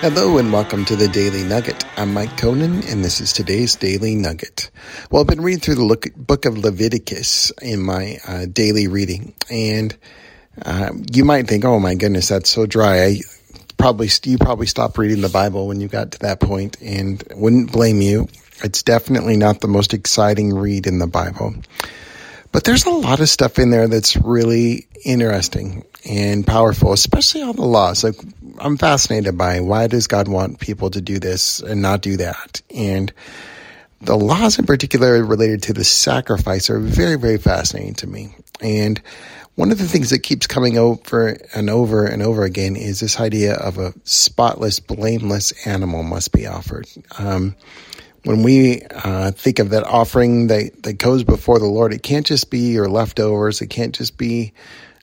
Hello and welcome to the Daily Nugget. I'm Mike Conan and this is today's Daily Nugget. Well, I've been reading through the book of Leviticus in my uh, daily reading and uh, you might think, oh my goodness, that's so dry. I probably, you probably stopped reading the Bible when you got to that point and wouldn't blame you. It's definitely not the most exciting read in the Bible. But there's a lot of stuff in there that's really interesting and powerful, especially all the laws. Like I'm fascinated by why does God want people to do this and not do that? And the laws in particular related to the sacrifice are very, very fascinating to me. And one of the things that keeps coming over and over and over again is this idea of a spotless, blameless animal must be offered. Um, when we uh, think of that offering that, that goes before the Lord, it can't just be your leftovers. It can't just be,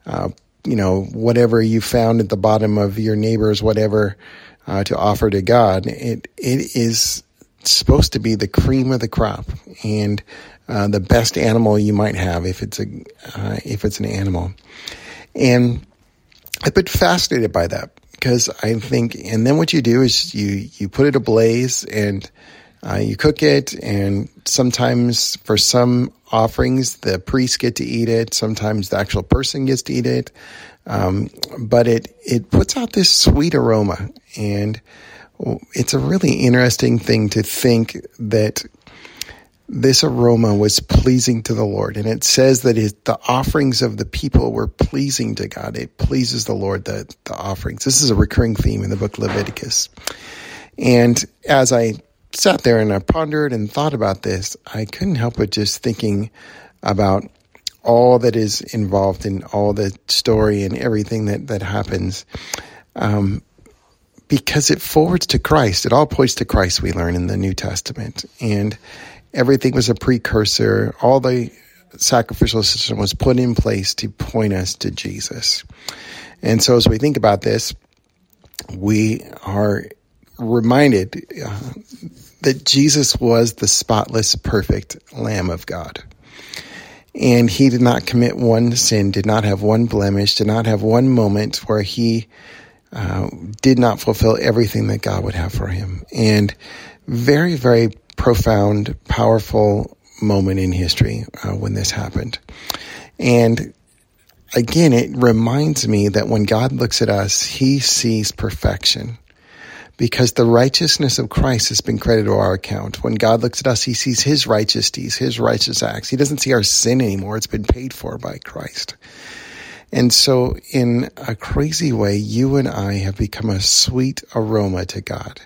uh, you know, whatever you found at the bottom of your neighbor's whatever uh, to offer to God. It it is supposed to be the cream of the crop and uh, the best animal you might have if it's a uh, if it's an animal. And I've been fascinated by that because I think, and then what you do is you you put it ablaze and uh, you cook it, and sometimes for some offerings, the priests get to eat it. Sometimes the actual person gets to eat it. Um, but it, it puts out this sweet aroma. And it's a really interesting thing to think that this aroma was pleasing to the Lord. And it says that it, the offerings of the people were pleasing to God. It pleases the Lord, the, the offerings. This is a recurring theme in the book Leviticus. And as I sat there and I pondered and thought about this, I couldn't help but just thinking about all that is involved in all the story and everything that, that happens. Um, because it forwards to Christ. It all points to Christ, we learn in the New Testament. And everything was a precursor. All the sacrificial system was put in place to point us to Jesus. And so as we think about this, we are reminded uh, that Jesus was the spotless, perfect Lamb of God. And he did not commit one sin, did not have one blemish, did not have one moment where he uh, did not fulfill everything that God would have for him. And very, very profound, powerful moment in history uh, when this happened. And again, it reminds me that when God looks at us, he sees perfection because the righteousness of Christ has been credited to our account. When God looks at us, he sees his righteous deeds, his righteous acts. He doesn't see our sin anymore. It's been paid for by Christ. And so in a crazy way, you and I have become a sweet aroma to God.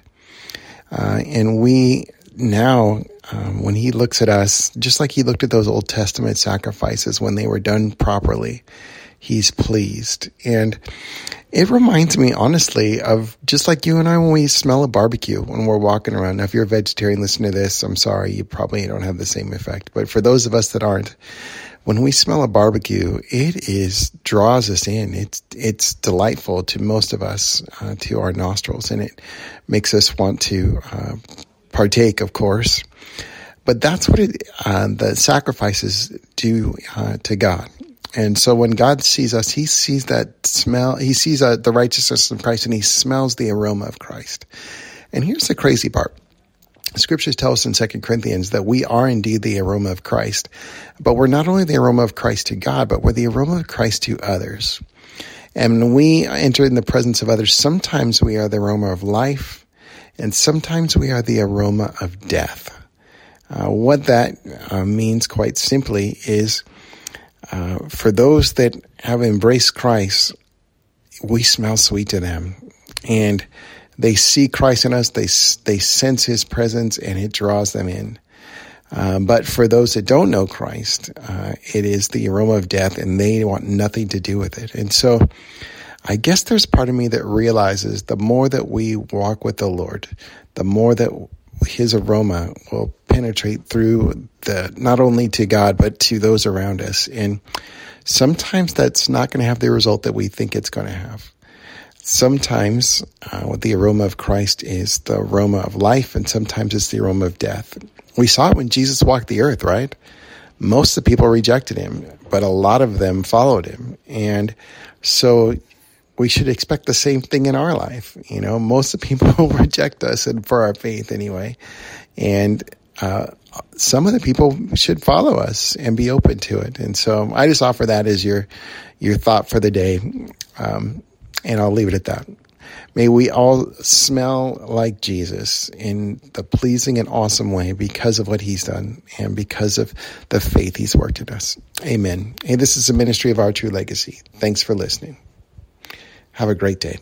Uh, and we now, um, when he looks at us, just like he looked at those Old Testament sacrifices when they were done properly, he's pleased. And it reminds me, honestly, of just like you and I when we smell a barbecue when we're walking around. Now, if you're a vegetarian, listen to this. I'm sorry, you probably don't have the same effect. But for those of us that aren't, when we smell a barbecue, it is draws us in. It's it's delightful to most of us, uh, to our nostrils, and it makes us want to uh, partake, of course. But that's what it, uh, the sacrifices do uh, to God. And so when God sees us, he sees that smell, he sees uh, the righteousness of Christ and he smells the aroma of Christ. And here's the crazy part. Scriptures tell us in 2 Corinthians that we are indeed the aroma of Christ, but we're not only the aroma of Christ to God, but we're the aroma of Christ to others. And when we enter in the presence of others, sometimes we are the aroma of life, and sometimes we are the aroma of death. Uh, what that uh, means, quite simply, is uh, for those that have embraced Christ, we smell sweet to them. And they see Christ in us, they, they sense his presence, and it draws them in. Uh, but for those that don't know Christ, uh, it is the aroma of death, and they want nothing to do with it. And so, I guess there's part of me that realizes the more that we walk with the Lord, the more that his aroma will penetrate through the not only to God but to those around us. And sometimes that's not going to have the result that we think it's going to have. Sometimes uh, what the aroma of Christ is the aroma of life, and sometimes it's the aroma of death. We saw it when Jesus walked the earth, right? Most of the people rejected him, but a lot of them followed him. And so we should expect the same thing in our life. You know, most of the people reject us and for our faith anyway. And, uh, some of the people should follow us and be open to it. And so I just offer that as your, your thought for the day. Um, and I'll leave it at that. May we all smell like Jesus in the pleasing and awesome way because of what he's done and because of the faith he's worked in us. Amen. Hey, this is the ministry of our true legacy. Thanks for listening. Have a great day.